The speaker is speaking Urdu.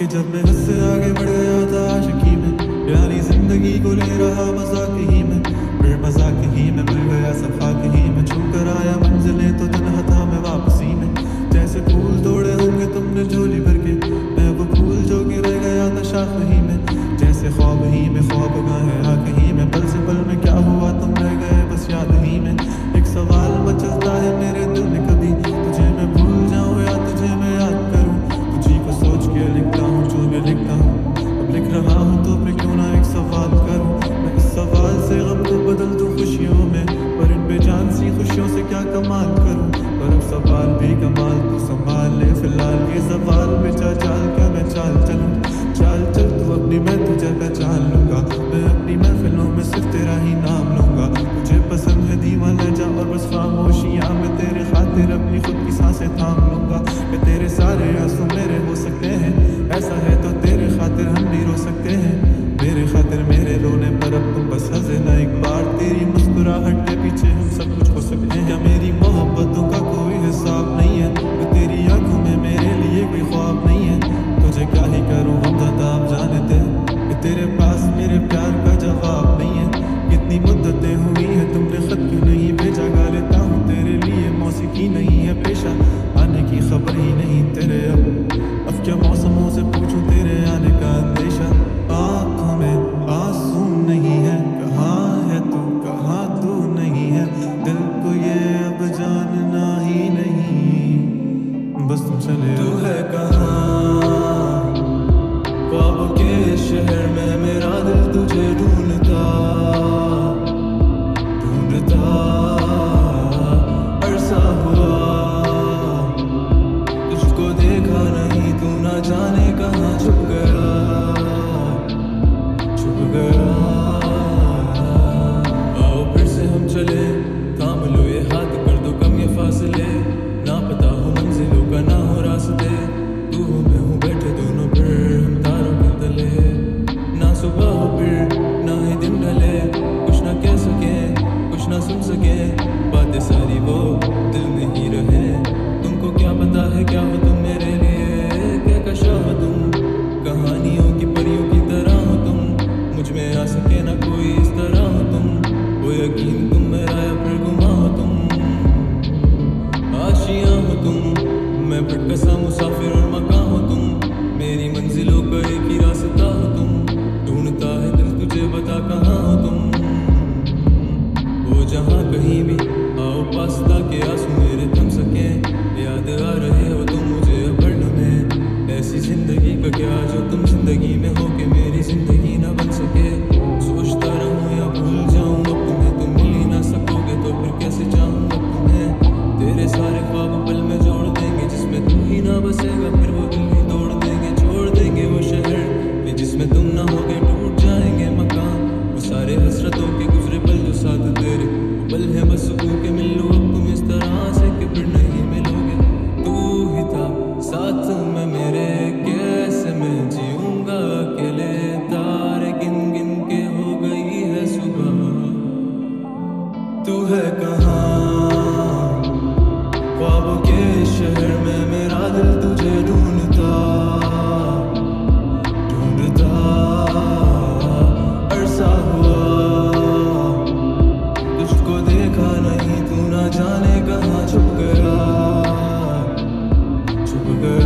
کہ جب میں حد سے آگے بڑھ گیا تھا عاشقی میں پیاری زندگی کو لے رہا مزاق ہی میں۔ خوشیوں سے کیا کمال کروں؟ پر اب سوال بھی کمال تو سنبھال لے فی الحال یہ سوال میں چال چال کیا میں چال چلوں؟ چال چل، تو اپنی میں تجھے پہچان لوں گا۔ میں اپنی محفلوں میں صرف تیرا ہی نام لوں گا۔ مجھے پسند ہے دیوانہ جا اور بس خاموشیاں۔ میں تیرے خاطر اپنی خود کی سانسیں تھام لوں گا۔ کہ تیرے سارے آنسو میرے ہو سکتے ہیں۔ ایسا ہے تو تیرے خاطر ہم نہیں رو سکتے ہیں۔ میرے خاطر میرے رونے پر اب تم بس ہنسے نہ ایک بار تیری مسکراہٹ کے پیچھے ہم سب کچھ ہو سکتے ہیں یقین تم میرا پھر گما تم آشیاں ہو تم، میں بھٹکا سا مسافر اور مکاں ہو تم، میری منزلوں کا ایک ہی راستہ ہو تم، ڈھونڈتا ہے دل تجھے بتا کہاں ہو تم۔ وہ جہاں کہیں بھی آؤ، پاستا کے آنسو میرے تھم سکیں، یاد آ رہے ہو تم مجھے اب میں، ایسی زندگی کا کیا جو تم زندگی میں ہو کے خوابوں کے شہر میں میرا دل تجھے ڈھونڈتا ڈھونڈتا، عرصہ ہوا۔ تجھ کو دیکھا نہیں، تو نہ جانے کہاں چھپ گیا چھپ گیا۔